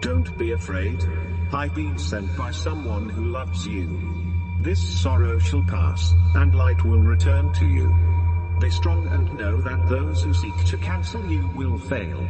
Don't be afraid. I've been sent by someone who loves you. This sorrow shall pass, and light will return to you. Be strong and know that those who seek to cancel you will fail.